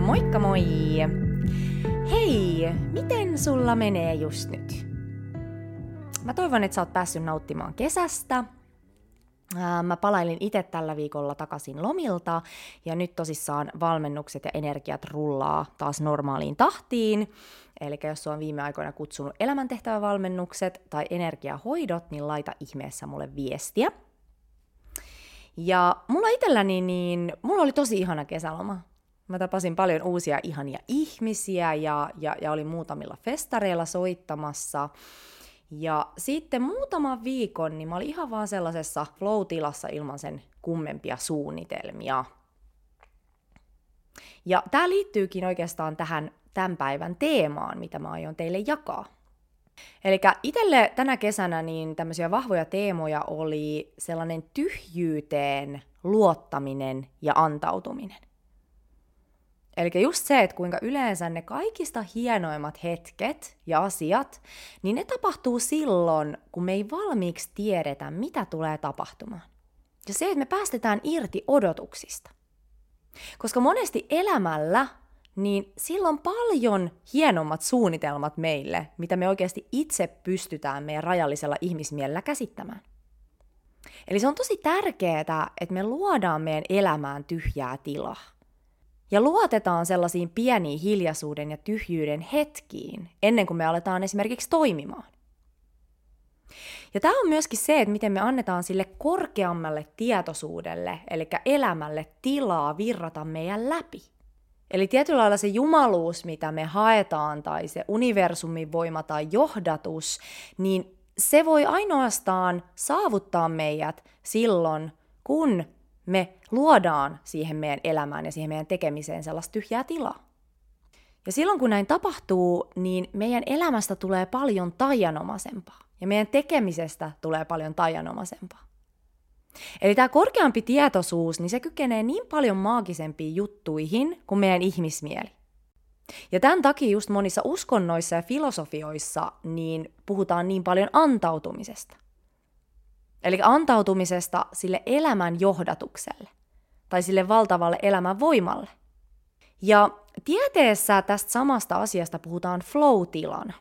Moikka moi! Hei, miten sulla menee just nyt? Mä toivon, että sä oot päässyt nauttimaan kesästä. Mä palailin itse tällä viikolla takaisin lomilta ja nyt tosissaan valmennukset ja energiat rullaa taas normaaliin tahtiin. Eli jos on viime aikoina kutsunut elämäntehtävävalmennukset tai energiahoidot, niin laita ihmeessä mulle viestiä. Ja mulla itselläni, niin mulla oli tosi ihana kesäloma. Mä tapasin paljon uusia ihania ihmisiä ja, ja, ja olin muutamilla festareilla soittamassa. Ja sitten muutaman viikon, niin mä olin ihan vaan sellaisessa flow-tilassa ilman sen kummempia suunnitelmia. Ja tämä liittyykin oikeastaan tähän tämän päivän teemaan, mitä mä aion teille jakaa. Eli itselle tänä kesänä niin tämmöisiä vahvoja teemoja oli sellainen tyhjyyteen luottaminen ja antautuminen. Eli just se, että kuinka yleensä ne kaikista hienoimmat hetket ja asiat, niin ne tapahtuu silloin, kun me ei valmiiksi tiedetä, mitä tulee tapahtumaan. Ja se, että me päästetään irti odotuksista. Koska monesti elämällä, niin silloin paljon hienommat suunnitelmat meille, mitä me oikeasti itse pystytään meidän rajallisella ihmismielellä käsittämään. Eli se on tosi tärkeää, että me luodaan meidän elämään tyhjää tilaa ja luotetaan sellaisiin pieniin hiljaisuuden ja tyhjyyden hetkiin ennen kuin me aletaan esimerkiksi toimimaan. Ja tämä on myöskin se, että miten me annetaan sille korkeammalle tietoisuudelle, eli elämälle tilaa virrata meidän läpi. Eli tietyllä lailla se jumaluus, mitä me haetaan, tai se universumin voima tai johdatus, niin se voi ainoastaan saavuttaa meidät silloin, kun me luodaan siihen meidän elämään ja siihen meidän tekemiseen sellaista tyhjää tilaa. Ja silloin kun näin tapahtuu, niin meidän elämästä tulee paljon tajanomaisempaa. Ja meidän tekemisestä tulee paljon tajanomaisempaa. Eli tämä korkeampi tietoisuus, niin se kykenee niin paljon maagisempiin juttuihin kuin meidän ihmismieli. Ja tämän takia just monissa uskonnoissa ja filosofioissa niin puhutaan niin paljon antautumisesta. Eli antautumisesta sille elämän johdatukselle tai sille valtavalle elämän voimalle. Ja tieteessä tästä samasta asiasta puhutaan flow-tilana.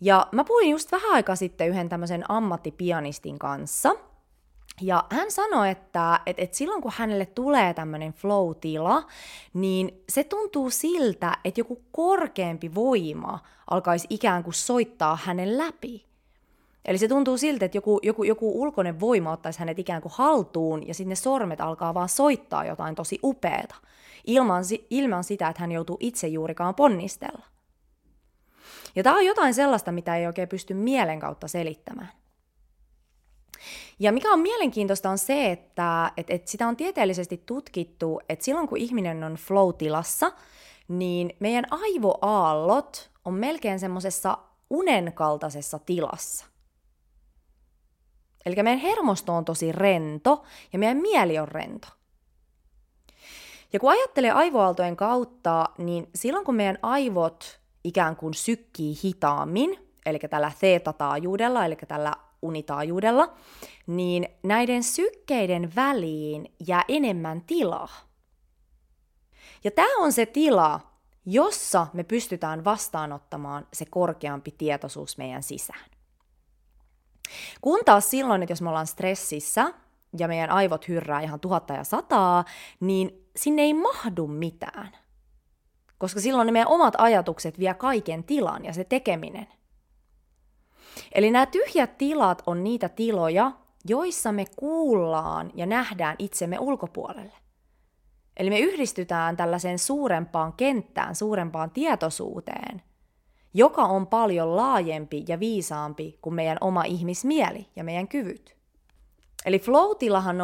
Ja mä puhuin just vähän aikaa sitten yhden tämmöisen ammattipianistin kanssa, ja hän sanoi, että, että, että silloin kun hänelle tulee tämmöinen flow-tila, niin se tuntuu siltä, että joku korkeampi voima alkaisi ikään kuin soittaa hänen läpi. Eli se tuntuu siltä, että joku, joku, joku ulkoinen voima ottaisi hänet ikään kuin haltuun ja sitten ne sormet alkaa vaan soittaa jotain tosi upeeta, ilman, ilman sitä, että hän joutuu itse juurikaan ponnistella. Ja tämä on jotain sellaista, mitä ei oikein pysty mielen kautta selittämään. Ja mikä on mielenkiintoista on se, että et, et sitä on tieteellisesti tutkittu, että silloin kun ihminen on flow-tilassa, niin meidän aivoaallot on melkein semmoisessa unen kaltaisessa tilassa. Eli meidän hermosto on tosi rento ja meidän mieli on rento. Ja kun ajattelee aivoaaltojen kautta, niin silloin kun meidän aivot ikään kuin sykkii hitaammin, eli tällä theta-taajuudella, eli tällä unitaajuudella, niin näiden sykkeiden väliin jää enemmän tilaa. Ja tämä on se tila, jossa me pystytään vastaanottamaan se korkeampi tietoisuus meidän sisään. Kun taas silloin, että jos me ollaan stressissä ja meidän aivot hyrrää ihan tuhatta ja sataa, niin sinne ei mahdu mitään. Koska silloin ne meidän omat ajatukset vie kaiken tilan ja se tekeminen. Eli nämä tyhjät tilat on niitä tiloja, joissa me kuullaan ja nähdään itsemme ulkopuolelle. Eli me yhdistytään tällaiseen suurempaan kenttään, suurempaan tietoisuuteen – joka on paljon laajempi ja viisaampi kuin meidän oma ihmismieli ja meidän kyvyt. Eli flow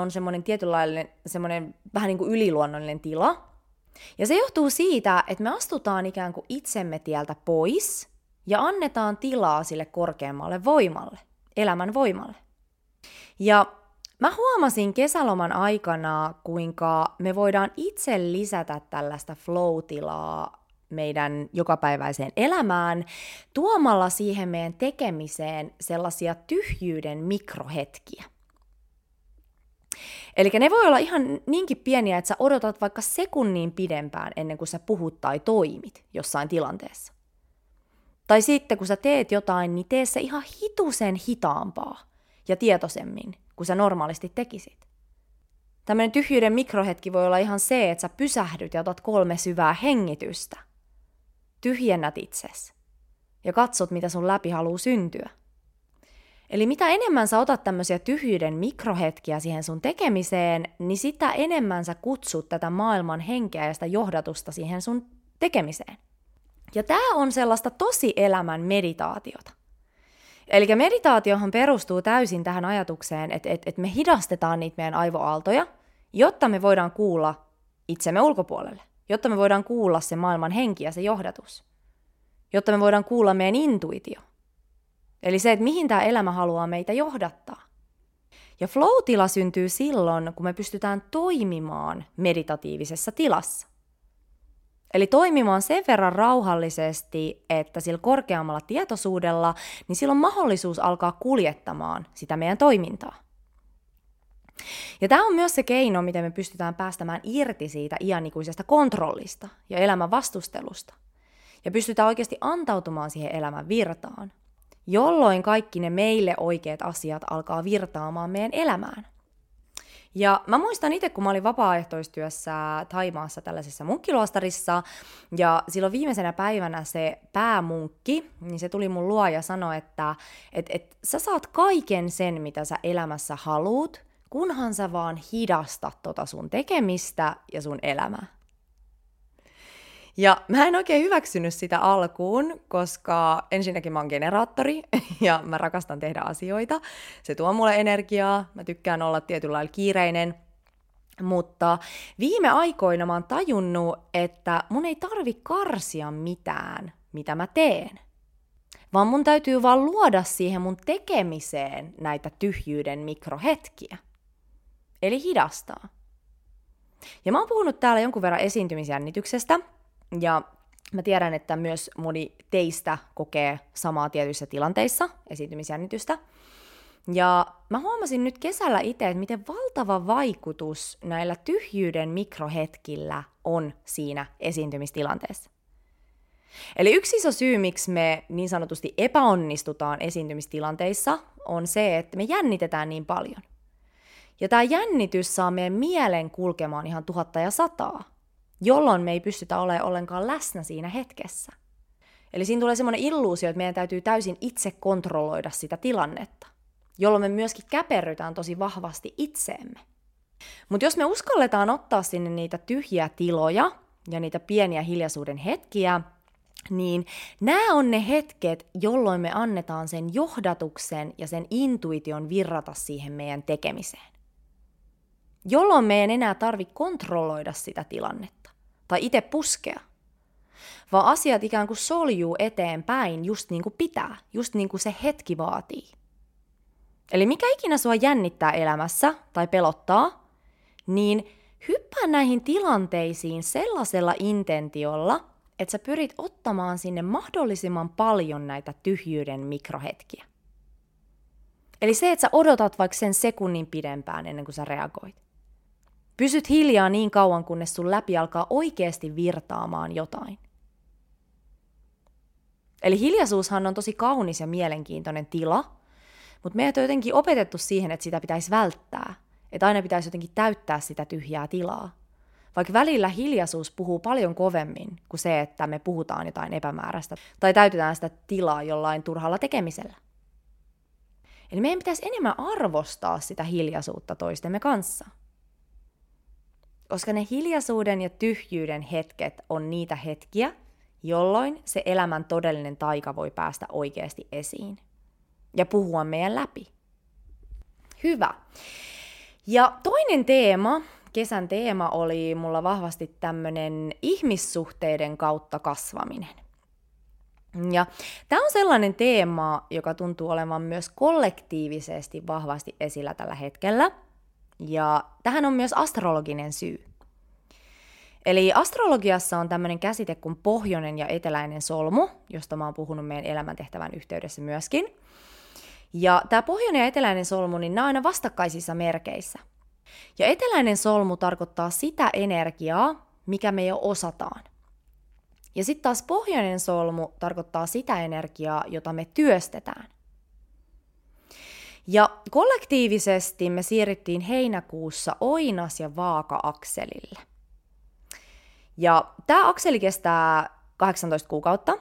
on semmoinen tietynlainen, semmoinen vähän niin kuin yliluonnollinen tila. Ja se johtuu siitä, että me astutaan ikään kuin itsemme tieltä pois ja annetaan tilaa sille korkeammalle voimalle, elämän voimalle. Ja mä huomasin kesäloman aikana, kuinka me voidaan itse lisätä tällaista flow-tilaa meidän jokapäiväiseen elämään, tuomalla siihen meidän tekemiseen sellaisia tyhjyyden mikrohetkiä. Eli ne voi olla ihan niinkin pieniä, että sä odotat vaikka sekunnin pidempään ennen kuin sä puhut tai toimit jossain tilanteessa. Tai sitten kun sä teet jotain, niin tee se ihan hitusen hitaampaa ja tietoisemmin kuin sä normaalisti tekisit. Tämmöinen tyhjyyden mikrohetki voi olla ihan se, että sä pysähdyt ja otat kolme syvää hengitystä. Tyhjennät itses ja katsot, mitä sun läpi haluaa syntyä. Eli mitä enemmän sä otat tämmöisiä tyhjyyden mikrohetkiä siihen sun tekemiseen, niin sitä enemmän sä kutsut tätä maailman henkeä ja sitä johdatusta siihen sun tekemiseen. Ja tämä on sellaista tosi elämän meditaatiota. Eli meditaatiohan perustuu täysin tähän ajatukseen, että, että, että me hidastetaan niitä meidän aivoaaltoja, jotta me voidaan kuulla itsemme ulkopuolelle, jotta me voidaan kuulla se maailman henki ja se johdatus, jotta me voidaan kuulla meidän intuitio. Eli se, että mihin tämä elämä haluaa meitä johdattaa. Ja flow-tila syntyy silloin, kun me pystytään toimimaan meditatiivisessa tilassa. Eli toimimaan sen verran rauhallisesti, että sillä korkeammalla tietoisuudella, niin sillä on mahdollisuus alkaa kuljettamaan sitä meidän toimintaa. Ja tämä on myös se keino, miten me pystytään päästämään irti siitä iänikuisesta kontrollista ja elämän vastustelusta. Ja pystytään oikeasti antautumaan siihen elämän virtaan, jolloin kaikki ne meille oikeat asiat alkaa virtaamaan meidän elämään – ja mä muistan itse, kun mä olin vapaaehtoistyössä Taimaassa tällaisessa munkkiluostarissa, ja silloin viimeisenä päivänä se päämunkki, niin se tuli mun luo ja sanoi, että et, et, sä saat kaiken sen, mitä sä elämässä haluut, kunhan sä vaan hidastat tota sun tekemistä ja sun elämää. Ja mä en oikein hyväksynyt sitä alkuun, koska ensinnäkin mä oon generaattori ja mä rakastan tehdä asioita. Se tuo mulle energiaa, mä tykkään olla tietyllä lailla kiireinen. Mutta viime aikoina mä oon tajunnut, että mun ei tarvi karsia mitään, mitä mä teen. Vaan mun täytyy vaan luoda siihen mun tekemiseen näitä tyhjyyden mikrohetkiä. Eli hidastaa. Ja mä oon puhunut täällä jonkun verran esiintymisjännityksestä, ja mä tiedän, että myös moni teistä kokee samaa tietyissä tilanteissa, esiintymisjännitystä. Ja mä huomasin nyt kesällä itse, että miten valtava vaikutus näillä tyhjyyden mikrohetkillä on siinä esiintymistilanteessa. Eli yksi iso syy, miksi me niin sanotusti epäonnistutaan esiintymistilanteissa, on se, että me jännitetään niin paljon. Ja tämä jännitys saa meidän mielen kulkemaan ihan tuhatta ja sataa jolloin me ei pystytä olemaan ollenkaan läsnä siinä hetkessä. Eli siinä tulee semmoinen illuusio, että meidän täytyy täysin itse kontrolloida sitä tilannetta, jolloin me myöskin käperrytään tosi vahvasti itseemme. Mutta jos me uskalletaan ottaa sinne niitä tyhjiä tiloja ja niitä pieniä hiljaisuuden hetkiä, niin nämä on ne hetket, jolloin me annetaan sen johdatuksen ja sen intuition virrata siihen meidän tekemiseen. Jolloin me ei enää tarvitse kontrolloida sitä tilannetta tai itse puskea, vaan asiat ikään kuin soljuu eteenpäin just niin kuin pitää, just niin kuin se hetki vaatii. Eli mikä ikinä sua jännittää elämässä tai pelottaa, niin hyppää näihin tilanteisiin sellaisella intentiolla, että sä pyrit ottamaan sinne mahdollisimman paljon näitä tyhjyyden mikrohetkiä. Eli se, että sä odotat vaikka sen sekunnin pidempään ennen kuin sä reagoit. Pysyt hiljaa niin kauan, kunnes sun läpi alkaa oikeasti virtaamaan jotain. Eli hiljaisuushan on tosi kaunis ja mielenkiintoinen tila, mutta meidät on jotenkin opetettu siihen, että sitä pitäisi välttää. Että aina pitäisi jotenkin täyttää sitä tyhjää tilaa. Vaikka välillä hiljaisuus puhuu paljon kovemmin kuin se, että me puhutaan jotain epämääräistä tai täytetään sitä tilaa jollain turhalla tekemisellä. Eli meidän pitäisi enemmän arvostaa sitä hiljaisuutta toistemme kanssa – koska ne hiljaisuuden ja tyhjyyden hetket on niitä hetkiä, jolloin se elämän todellinen taika voi päästä oikeasti esiin ja puhua meidän läpi. Hyvä. Ja toinen teema, kesän teema oli mulla vahvasti tämmöinen ihmissuhteiden kautta kasvaminen. Ja tämä on sellainen teema, joka tuntuu olevan myös kollektiivisesti vahvasti esillä tällä hetkellä – ja tähän on myös astrologinen syy. Eli astrologiassa on tämmöinen käsite kuin pohjoinen ja eteläinen solmu, josta mä oon puhunut meidän elämäntehtävän yhteydessä myöskin. Ja tämä pohjoinen ja eteläinen solmu, niin nämä on aina vastakkaisissa merkeissä. Ja eteläinen solmu tarkoittaa sitä energiaa, mikä me jo osataan. Ja sitten taas pohjoinen solmu tarkoittaa sitä energiaa, jota me työstetään. Ja kollektiivisesti me siirryttiin heinäkuussa Oinas- ja Vaaka-akselille. Ja tämä akseli kestää 18 kuukautta.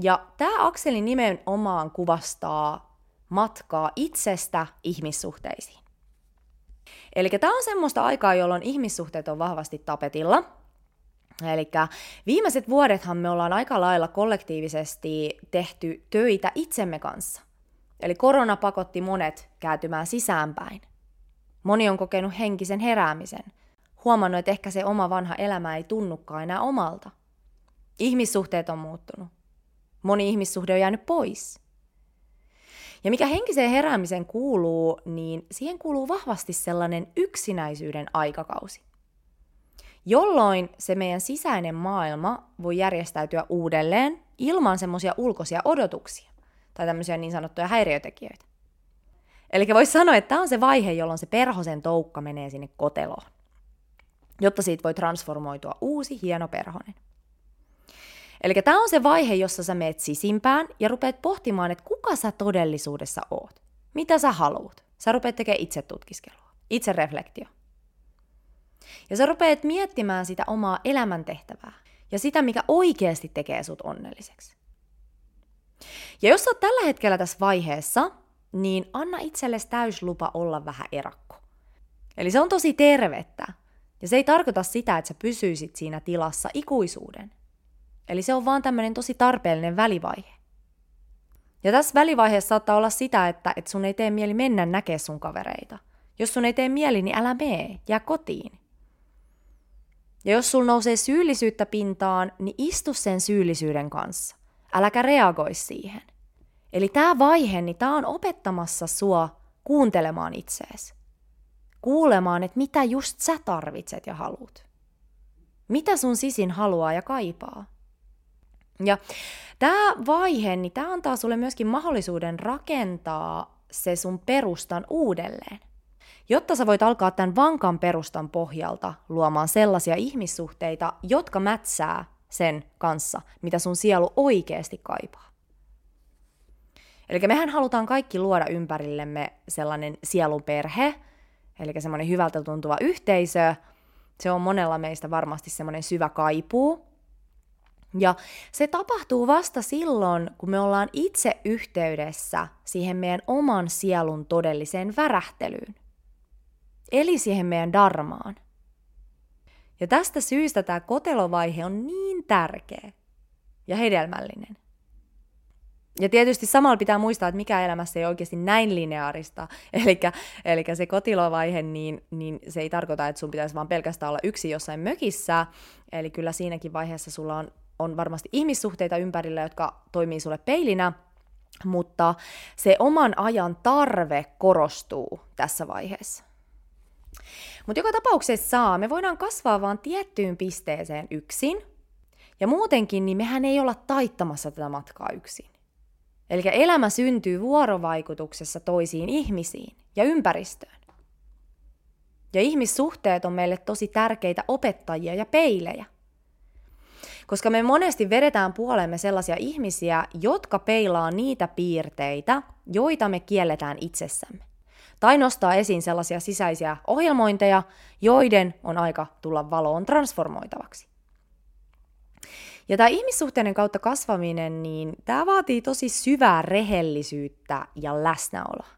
Ja tämä akseli nimenomaan kuvastaa matkaa itsestä ihmissuhteisiin. Eli tämä on semmoista aikaa, jolloin ihmissuhteet on vahvasti tapetilla. Eli viimeiset vuodethan me ollaan aika lailla kollektiivisesti tehty töitä itsemme kanssa. Eli korona pakotti monet kääntymään sisäänpäin. Moni on kokenut henkisen heräämisen, huomannut, että ehkä se oma vanha elämä ei tunnukaan enää omalta. Ihmissuhteet on muuttunut. Moni ihmissuhde on jäänyt pois. Ja mikä henkiseen heräämiseen kuuluu, niin siihen kuuluu vahvasti sellainen yksinäisyyden aikakausi. Jolloin se meidän sisäinen maailma voi järjestäytyä uudelleen ilman semmoisia ulkoisia odotuksia tai tämmöisiä niin sanottuja häiriötekijöitä. Eli voisi sanoa, että tämä on se vaihe, jolloin se perhosen toukka menee sinne koteloon, jotta siitä voi transformoitua uusi hieno perhonen. Eli tämä on se vaihe, jossa sä meet sisimpään ja rupeat pohtimaan, että kuka sä todellisuudessa oot. Mitä sä haluat. Sä rupeat tekemään itse tutkiskelua, itse reflektio. Ja sä rupeat miettimään sitä omaa elämäntehtävää ja sitä, mikä oikeasti tekee sut onnelliseksi. Ja jos oot tällä hetkellä tässä vaiheessa, niin anna itsellesi täyslupa olla vähän erakko. Eli se on tosi tervettä. Ja se ei tarkoita sitä, että sä pysyisit siinä tilassa ikuisuuden. Eli se on vaan tämmöinen tosi tarpeellinen välivaihe. Ja tässä välivaiheessa saattaa olla sitä, että, että sun ei tee mieli mennä näkee sun kavereita. Jos sun ei tee mieli, niin älä mee, jää kotiin. Ja jos sul nousee syyllisyyttä pintaan, niin istu sen syyllisyyden kanssa. Äläkä reagoi siihen. Eli tämä vaihe, niin tämä on opettamassa sua kuuntelemaan itseesi. Kuulemaan, että mitä just sä tarvitset ja haluat. Mitä sun sisin haluaa ja kaipaa. Ja tämä vaihe, niin tämä antaa sulle myöskin mahdollisuuden rakentaa se sun perustan uudelleen. Jotta sä voit alkaa tämän vankan perustan pohjalta luomaan sellaisia ihmissuhteita, jotka mätsää sen kanssa, mitä sun sielu oikeasti kaipaa. Eli mehän halutaan kaikki luoda ympärillemme sellainen sielunperhe, eli semmoinen hyvältä tuntuva yhteisö. Se on monella meistä varmasti semmoinen syvä kaipuu. Ja se tapahtuu vasta silloin, kun me ollaan itse yhteydessä siihen meidän oman sielun todelliseen värähtelyyn. Eli siihen meidän darmaan. Ja tästä syystä tämä kotelovaihe on niin tärkeä ja hedelmällinen. Ja tietysti samalla pitää muistaa, että mikä elämässä ei oikeasti näin lineaarista. Eli se kotilovaihe, niin, niin se ei tarkoita, että sun pitäisi vaan pelkästään olla yksi jossain mökissä. Eli kyllä siinäkin vaiheessa sulla on, on varmasti ihmissuhteita ympärillä, jotka toimii sulle peilinä, mutta se oman ajan tarve korostuu tässä vaiheessa. Mutta joka tapauksessa me voidaan kasvaa vaan tiettyyn pisteeseen yksin, ja muutenkin niin mehän ei olla taittamassa tätä matkaa yksin. Eli elämä syntyy vuorovaikutuksessa toisiin ihmisiin ja ympäristöön. Ja ihmissuhteet on meille tosi tärkeitä opettajia ja peilejä. Koska me monesti vedetään puolemme sellaisia ihmisiä, jotka peilaa niitä piirteitä, joita me kielletään itsessämme tai nostaa esiin sellaisia sisäisiä ohjelmointeja, joiden on aika tulla valoon transformoitavaksi. Ja tämä ihmissuhteiden kautta kasvaminen, niin tämä vaatii tosi syvää rehellisyyttä ja läsnäoloa.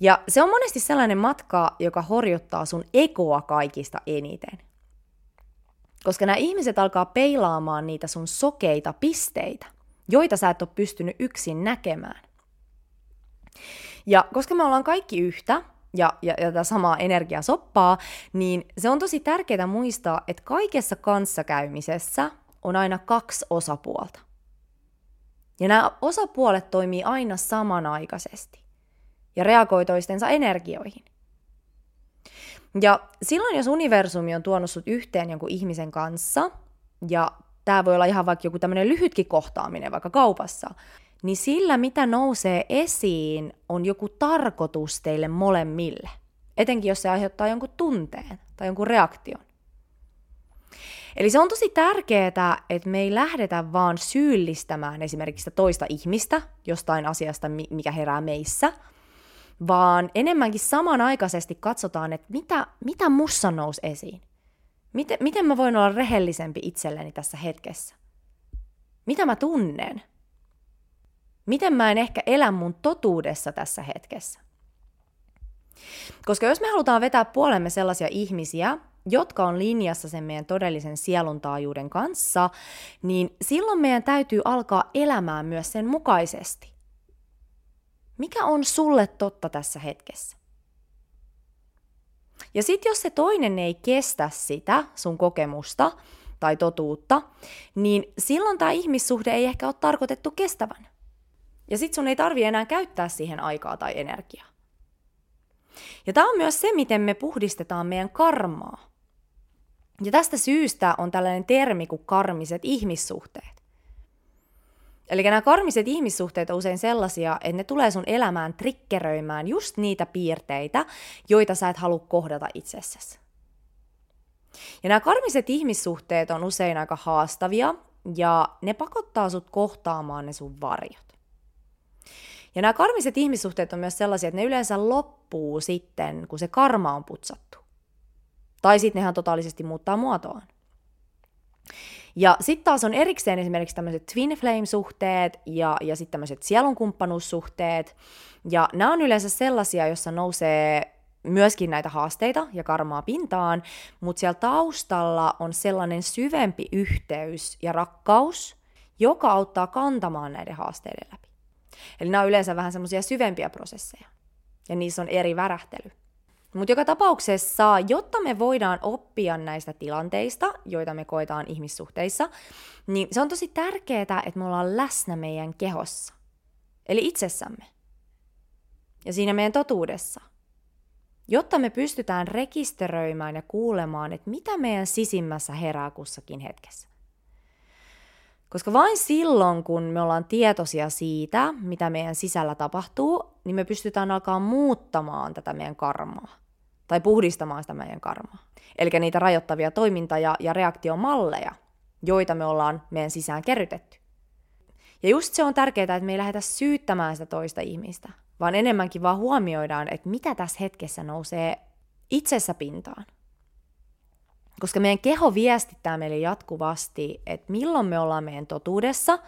Ja se on monesti sellainen matka, joka horjuttaa sun ekoa kaikista eniten. Koska nämä ihmiset alkaa peilaamaan niitä sun sokeita pisteitä, joita sä et ole pystynyt yksin näkemään. Ja koska me ollaan kaikki yhtä, ja, ja, ja tätä samaa energiasoppaa, niin se on tosi tärkeää muistaa, että kaikessa kanssakäymisessä on aina kaksi osapuolta. Ja nämä osapuolet toimii aina samanaikaisesti ja reagoi toistensa energioihin. Ja silloin, jos universumi on tuonut sut yhteen jonkun ihmisen kanssa, ja tämä voi olla ihan vaikka joku tämmöinen lyhytkin kohtaaminen vaikka kaupassa, niin sillä mitä nousee esiin on joku tarkoitus teille molemmille. Etenkin jos se aiheuttaa jonkun tunteen tai jonkun reaktion. Eli se on tosi tärkeää, että me ei lähdetä vaan syyllistämään esimerkiksi toista ihmistä jostain asiasta, mikä herää meissä, vaan enemmänkin samanaikaisesti katsotaan, että mitä, mitä mussa nousi esiin. Miten, miten mä voin olla rehellisempi itselleni tässä hetkessä? Mitä mä tunnen? Miten mä en ehkä elä mun totuudessa tässä hetkessä? Koska jos me halutaan vetää puolemme sellaisia ihmisiä, jotka on linjassa sen meidän todellisen sieluntaajuuden kanssa, niin silloin meidän täytyy alkaa elämään myös sen mukaisesti. Mikä on sulle totta tässä hetkessä? Ja sitten jos se toinen ei kestä sitä sun kokemusta tai totuutta, niin silloin tämä ihmissuhde ei ehkä ole tarkoitettu kestävän. Ja sitten sun ei tarvi enää käyttää siihen aikaa tai energiaa. Ja tämä on myös se, miten me puhdistetaan meidän karmaa. Ja tästä syystä on tällainen termi kuin karmiset ihmissuhteet. Eli nämä karmiset ihmissuhteet on usein sellaisia, että ne tulee sun elämään trikkeröimään just niitä piirteitä, joita sä et halua kohdata itsessäsi. Ja nämä karmiset ihmissuhteet on usein aika haastavia, ja ne pakottaa sut kohtaamaan ne sun varjot. Ja nämä karmiset ihmissuhteet on myös sellaisia, että ne yleensä loppuu sitten, kun se karma on putsattu. Tai sitten nehän totaalisesti muuttaa muotoaan. Ja sitten taas on erikseen esimerkiksi tämmöiset twin flame-suhteet ja, ja sitten tämmöiset sielunkumppanuussuhteet. Ja nämä on yleensä sellaisia, joissa nousee myöskin näitä haasteita ja karmaa pintaan, mutta siellä taustalla on sellainen syvempi yhteys ja rakkaus, joka auttaa kantamaan näiden haasteiden läpi. Eli nämä on yleensä vähän semmoisia syvempiä prosesseja, ja niissä on eri värähtely. Mutta joka tapauksessa, jotta me voidaan oppia näistä tilanteista, joita me koetaan ihmissuhteissa, niin se on tosi tärkeää, että me ollaan läsnä meidän kehossa. Eli itsessämme. Ja siinä meidän totuudessa. Jotta me pystytään rekisteröimään ja kuulemaan, että mitä meidän sisimmässä herää kussakin hetkessä. Koska vain silloin, kun me ollaan tietoisia siitä, mitä meidän sisällä tapahtuu, niin me pystytään alkaa muuttamaan tätä meidän karmaa tai puhdistamaan sitä meidän karmaa. Eli niitä rajoittavia toiminta- ja, ja reaktiomalleja, joita me ollaan meidän sisään kerrytetty. Ja just se on tärkeää, että me ei lähdetä syyttämään sitä toista ihmistä, vaan enemmänkin vaan huomioidaan, että mitä tässä hetkessä nousee itsessä pintaan. Koska meidän keho viestittää meille jatkuvasti, että milloin me ollaan meidän totuudessa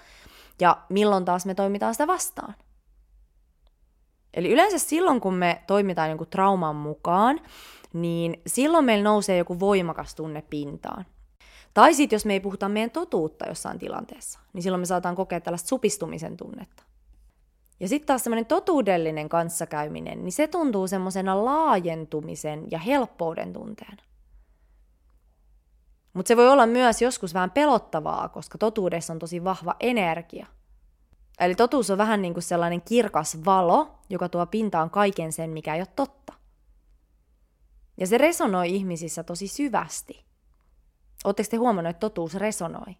ja milloin taas me toimitaan sitä vastaan. Eli yleensä silloin, kun me toimitaan jonkun trauman mukaan, niin silloin meillä nousee joku voimakas tunne pintaan. Tai sitten jos me ei puhuta meidän totuutta jossain tilanteessa, niin silloin me saataan kokea tällaista supistumisen tunnetta. Ja sitten taas semmoinen totuudellinen kanssakäyminen, niin se tuntuu semmoisena laajentumisen ja helppouden tunteena. Mutta se voi olla myös joskus vähän pelottavaa, koska totuudessa on tosi vahva energia – Eli totuus on vähän niin kuin sellainen kirkas valo, joka tuo pintaan kaiken sen, mikä ei ole totta. Ja se resonoi ihmisissä tosi syvästi. Oletteko te huomannut, että totuus resonoi?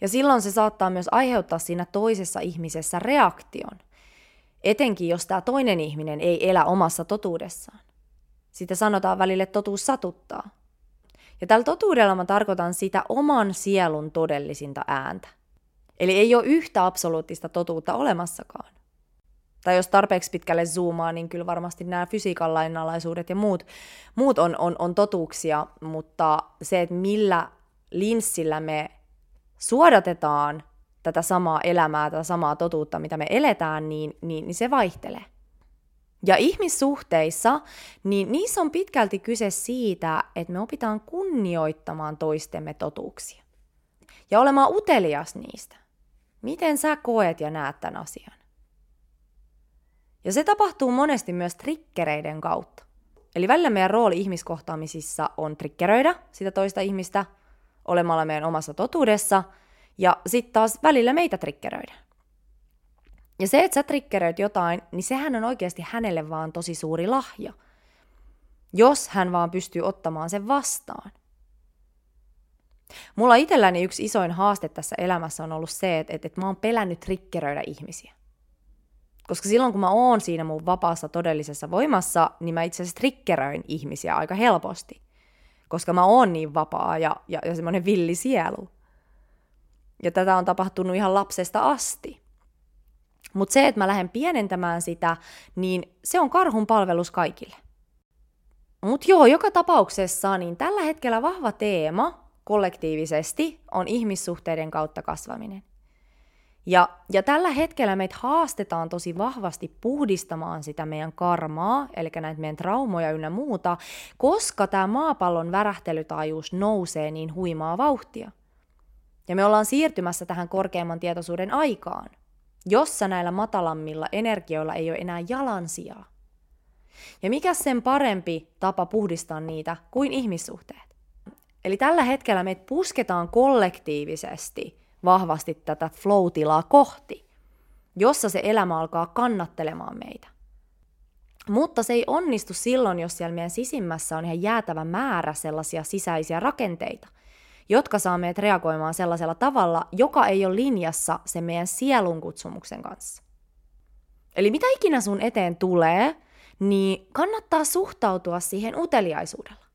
Ja silloin se saattaa myös aiheuttaa siinä toisessa ihmisessä reaktion. Etenkin jos tämä toinen ihminen ei elä omassa totuudessaan. Sitä sanotaan välille, totuus satuttaa. Ja tällä totuudella mä tarkoitan sitä oman sielun todellisinta ääntä. Eli ei ole yhtä absoluuttista totuutta olemassakaan. Tai jos tarpeeksi pitkälle zoomaa, niin kyllä varmasti nämä fysiikan lainalaisuudet ja muut, muut on, on, on totuuksia, mutta se, että millä linssillä me suodatetaan tätä samaa elämää, tätä samaa totuutta, mitä me eletään, niin, niin, niin se vaihtelee. Ja ihmissuhteissa, niin niissä on pitkälti kyse siitä, että me opitaan kunnioittamaan toistemme totuuksia. Ja olemaan utelias niistä. Miten sä koet ja näet tämän asian? Ja se tapahtuu monesti myös trikkereiden kautta. Eli välillä meidän rooli ihmiskohtaamisissa on trikkeröidä sitä toista ihmistä olemalla meidän omassa totuudessa, ja sitten taas välillä meitä trikkeröidään. Ja se, että sä trikkeröit jotain, niin sehän on oikeasti hänelle vaan tosi suuri lahja. Jos hän vaan pystyy ottamaan sen vastaan – Mulla itselläni yksi isoin haaste tässä elämässä on ollut se, että, että, että mä oon pelännyt trikkeröidä ihmisiä. Koska silloin kun mä oon siinä mun vapaassa todellisessa voimassa, niin mä itse asiassa triggeröin ihmisiä aika helposti. Koska mä oon niin vapaa ja, ja, ja semmoinen villi sielu. Ja tätä on tapahtunut ihan lapsesta asti. Mutta se, että mä lähden pienentämään sitä, niin se on karhun palvelus kaikille. Mutta joo, joka tapauksessa, niin tällä hetkellä vahva teema kollektiivisesti on ihmissuhteiden kautta kasvaminen. Ja, ja tällä hetkellä meitä haastetaan tosi vahvasti puhdistamaan sitä meidän karmaa, eli näitä meidän traumoja ynnä muuta, koska tämä maapallon värähtelytaajuus nousee niin huimaa vauhtia. Ja me ollaan siirtymässä tähän korkeamman tietoisuuden aikaan, jossa näillä matalammilla energioilla ei ole enää jalansijaa. Ja mikä sen parempi tapa puhdistaa niitä kuin ihmissuhteet? Eli tällä hetkellä meitä pusketaan kollektiivisesti vahvasti tätä flow-tilaa kohti, jossa se elämä alkaa kannattelemaan meitä. Mutta se ei onnistu silloin, jos siellä meidän sisimmässä on ihan jäätävä määrä sellaisia sisäisiä rakenteita, jotka saa meidät reagoimaan sellaisella tavalla, joka ei ole linjassa sen meidän sielun kutsumuksen kanssa. Eli mitä ikinä sun eteen tulee, niin kannattaa suhtautua siihen uteliaisuudella.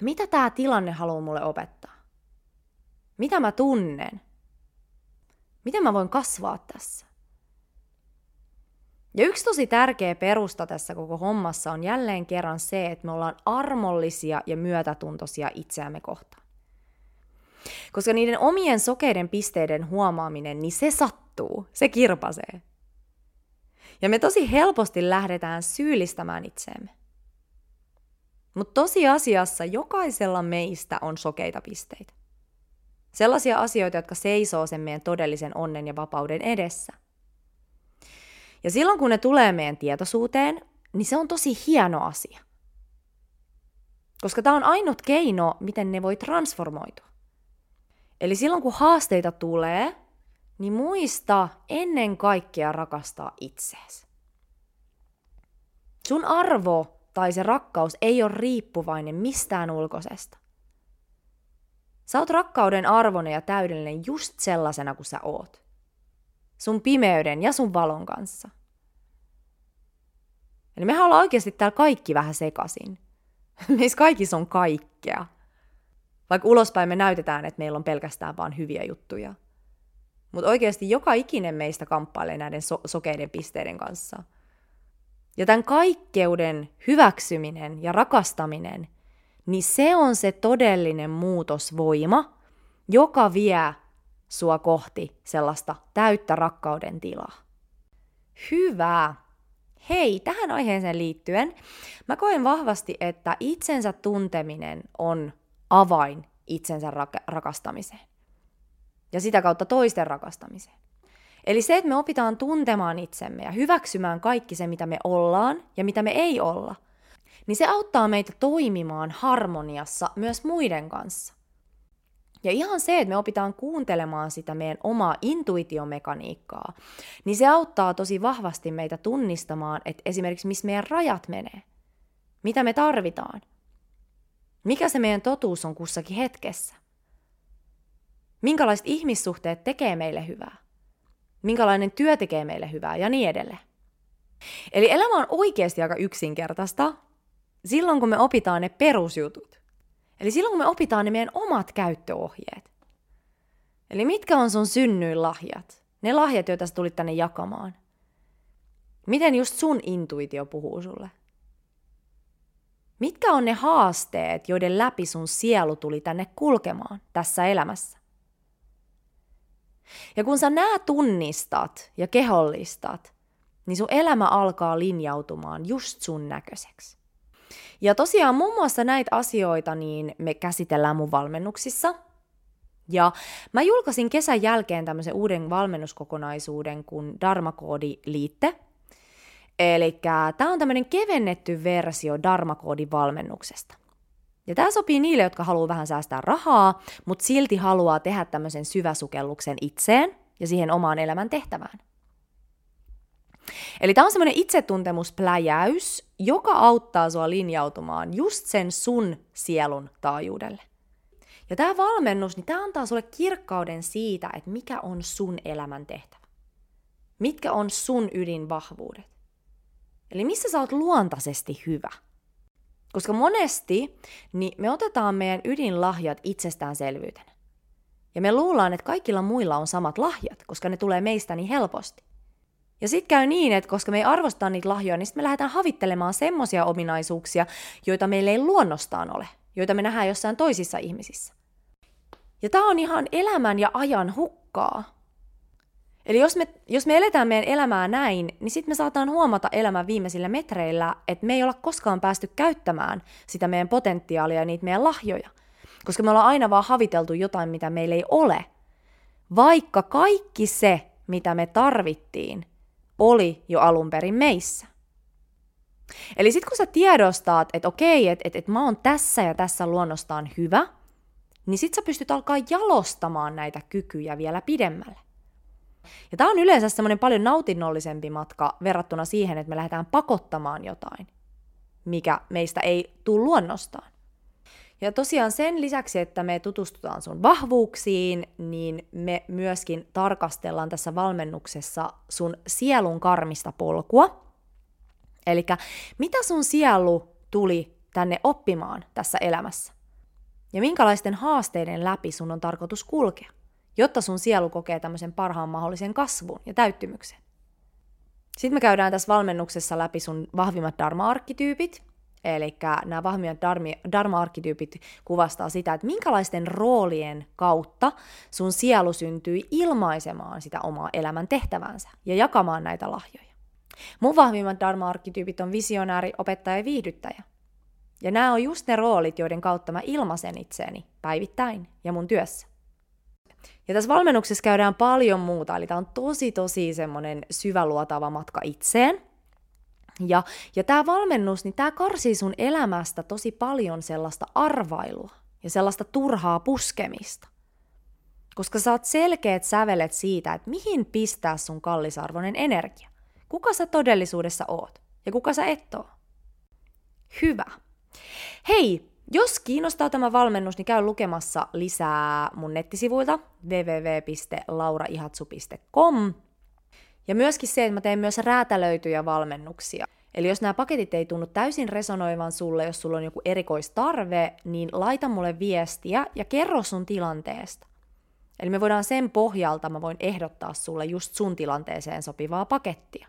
Mitä tämä tilanne haluaa mulle opettaa? Mitä mä tunnen? Miten mä voin kasvaa tässä? Ja yksi tosi tärkeä perusta tässä koko hommassa on jälleen kerran se, että me ollaan armollisia ja myötätuntoisia itseämme kohtaan. Koska niiden omien sokeiden pisteiden huomaaminen, niin se sattuu, se kirpasee. Ja me tosi helposti lähdetään syyllistämään itseemme. Mutta tosiasiassa jokaisella meistä on sokeita pisteitä. Sellaisia asioita, jotka seisoo sen meidän todellisen onnen ja vapauden edessä. Ja silloin kun ne tulee meidän tietoisuuteen, niin se on tosi hieno asia. Koska tämä on ainut keino, miten ne voi transformoitua. Eli silloin kun haasteita tulee, niin muista ennen kaikkea rakastaa itseäsi. Sun arvo tai se rakkaus ei ole riippuvainen mistään ulkoisesta. Sä oot rakkauden arvoinen ja täydellinen just sellaisena kuin sä oot. Sun pimeyden ja sun valon kanssa. Eli me ollaan oikeasti täällä kaikki vähän sekasin. Meissä kaikissa on kaikkea. Vaikka ulospäin me näytetään, että meillä on pelkästään vain hyviä juttuja. Mutta oikeasti joka ikinen meistä kamppailee näiden so- sokeiden pisteiden kanssa. Ja tämän kaikkeuden hyväksyminen ja rakastaminen – niin se on se todellinen muutosvoima, joka vie sua kohti sellaista täyttä rakkauden tilaa. Hyvä! Hei, tähän aiheeseen liittyen mä koen vahvasti, että itsensä tunteminen on avain itsensä rak- rakastamiseen. Ja sitä kautta toisten rakastamiseen. Eli se, että me opitaan tuntemaan itsemme ja hyväksymään kaikki se, mitä me ollaan ja mitä me ei olla – niin se auttaa meitä toimimaan harmoniassa myös muiden kanssa. Ja ihan se, että me opitaan kuuntelemaan sitä meidän omaa intuitiomekaniikkaa, niin se auttaa tosi vahvasti meitä tunnistamaan, että esimerkiksi missä meidän rajat menee, mitä me tarvitaan, mikä se meidän totuus on kussakin hetkessä, minkälaiset ihmissuhteet tekee meille hyvää, minkälainen työ tekee meille hyvää ja niin edelleen. Eli elämä on oikeasti aika yksinkertaista, silloin kun me opitaan ne perusjutut. Eli silloin kun me opitaan ne meidän omat käyttöohjeet. Eli mitkä on sun synnyin lahjat? Ne lahjat, joita sä tulit tänne jakamaan. Miten just sun intuitio puhuu sulle? Mitkä on ne haasteet, joiden läpi sun sielu tuli tänne kulkemaan tässä elämässä? Ja kun sä nää tunnistat ja kehollistat, niin sun elämä alkaa linjautumaan just sun näköiseksi. Ja tosiaan muun muassa näitä asioita niin me käsitellään mun valmennuksissa. Ja mä julkaisin kesän jälkeen tämmöisen uuden valmennuskokonaisuuden kuin Darmakoodi liitte. Eli tämä on tämmöinen kevennetty versio Darmakoodin valmennuksesta. Ja tämä sopii niille, jotka haluaa vähän säästää rahaa, mutta silti haluaa tehdä tämmöisen syväsukelluksen itseen ja siihen omaan elämän tehtävään. Eli tämä on semmoinen itsetuntemuspläjäys, joka auttaa sua linjautumaan just sen sun sielun taajuudelle. Ja tämä valmennus, niin tämä antaa sulle kirkkauden siitä, että mikä on sun elämän tehtävä. mitkä on sun ydinvahvuudet. Eli missä sä oot luontaisesti hyvä. Koska monesti niin me otetaan meidän ydinlahjat itsestäänselvyytenä. Ja me luullaan, että kaikilla muilla on samat lahjat, koska ne tulee meistä niin helposti. Ja sitten käy niin, että koska me ei arvosta niitä lahjoja, niin sitten me lähdetään havittelemaan semmoisia ominaisuuksia, joita meillä ei luonnostaan ole, joita me nähdään jossain toisissa ihmisissä. Ja tämä on ihan elämän ja ajan hukkaa. Eli jos me, jos me eletään meidän elämää näin, niin sitten me saataan huomata elämän viimeisillä metreillä, että me ei olla koskaan päästy käyttämään sitä meidän potentiaalia ja niitä meidän lahjoja. Koska me ollaan aina vaan haviteltu jotain, mitä meillä ei ole. Vaikka kaikki se, mitä me tarvittiin, oli jo alun perin meissä. Eli sitten kun sä tiedostat, että okei, että et, et mä oon tässä ja tässä luonnostaan hyvä, niin sit sä pystyt alkaa jalostamaan näitä kykyjä vielä pidemmälle. Ja tämä on yleensä semmoinen paljon nautinnollisempi matka verrattuna siihen, että me lähdetään pakottamaan jotain, mikä meistä ei tule luonnostaan. Ja tosiaan sen lisäksi, että me tutustutaan sun vahvuuksiin, niin me myöskin tarkastellaan tässä valmennuksessa sun sielun karmista polkua. Eli mitä sun sielu tuli tänne oppimaan tässä elämässä? Ja minkälaisten haasteiden läpi sun on tarkoitus kulkea, jotta sun sielu kokee tämmöisen parhaan mahdollisen kasvun ja täyttymyksen. Sitten me käydään tässä valmennuksessa läpi sun vahvimmat dharma-arkkityypit, Eli nämä vahvimmat dharma-arkkityypit kuvastaa sitä, että minkälaisten roolien kautta sun sielu syntyi ilmaisemaan sitä omaa elämän tehtävänsä ja jakamaan näitä lahjoja. Mun vahvimmat dharma-arkkityypit on visionääri, opettaja ja viihdyttäjä. Ja nämä on just ne roolit, joiden kautta mä ilmaisen itseäni päivittäin ja mun työssä. Ja tässä valmennuksessa käydään paljon muuta, eli tämä on tosi tosi semmoinen syväluotava matka itseen. Ja, ja tämä valmennus, niin tämä karsii sun elämästä tosi paljon sellaista arvailua ja sellaista turhaa puskemista. Koska saat selkeät sävelet siitä, että mihin pistää sun kallisarvoinen energia. Kuka sä todellisuudessa oot ja kuka sä et oo. Hyvä. Hei, jos kiinnostaa tämä valmennus, niin käy lukemassa lisää mun nettisivuilta www.lauraihatsu.com ja myöskin se, että mä teen myös räätälöityjä valmennuksia. Eli jos nämä paketit ei tunnu täysin resonoivan sulle, jos sulla on joku erikoistarve, niin laita mulle viestiä ja kerro sun tilanteesta. Eli me voidaan sen pohjalta, mä voin ehdottaa sulle just sun tilanteeseen sopivaa pakettia.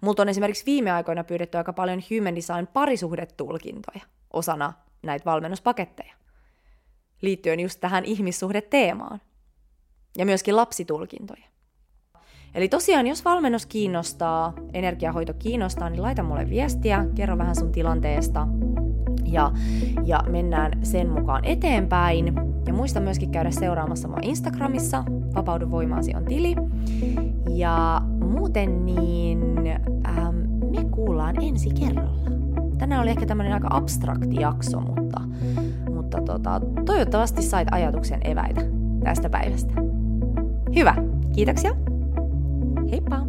Multa on esimerkiksi viime aikoina pyydetty aika paljon Human Design parisuhdetulkintoja osana näitä valmennuspaketteja, liittyen just tähän ihmissuhdeteemaan. Ja myöskin lapsitulkintoja. Eli tosiaan, jos valmennus kiinnostaa, energiahoito kiinnostaa, niin laita mulle viestiä, kerro vähän sun tilanteesta ja, ja mennään sen mukaan eteenpäin. Ja muista myöskin käydä seuraamassa mua Instagramissa, Vapaudu voimaasi on tili. Ja muuten niin ähm, me kuullaan ensi kerralla. Tänään oli ehkä tämmöinen aika abstrakti jakso, mutta, mutta tota, toivottavasti sait ajatuksen eväitä tästä päivästä. Hyvä, kiitoksia! Heippa!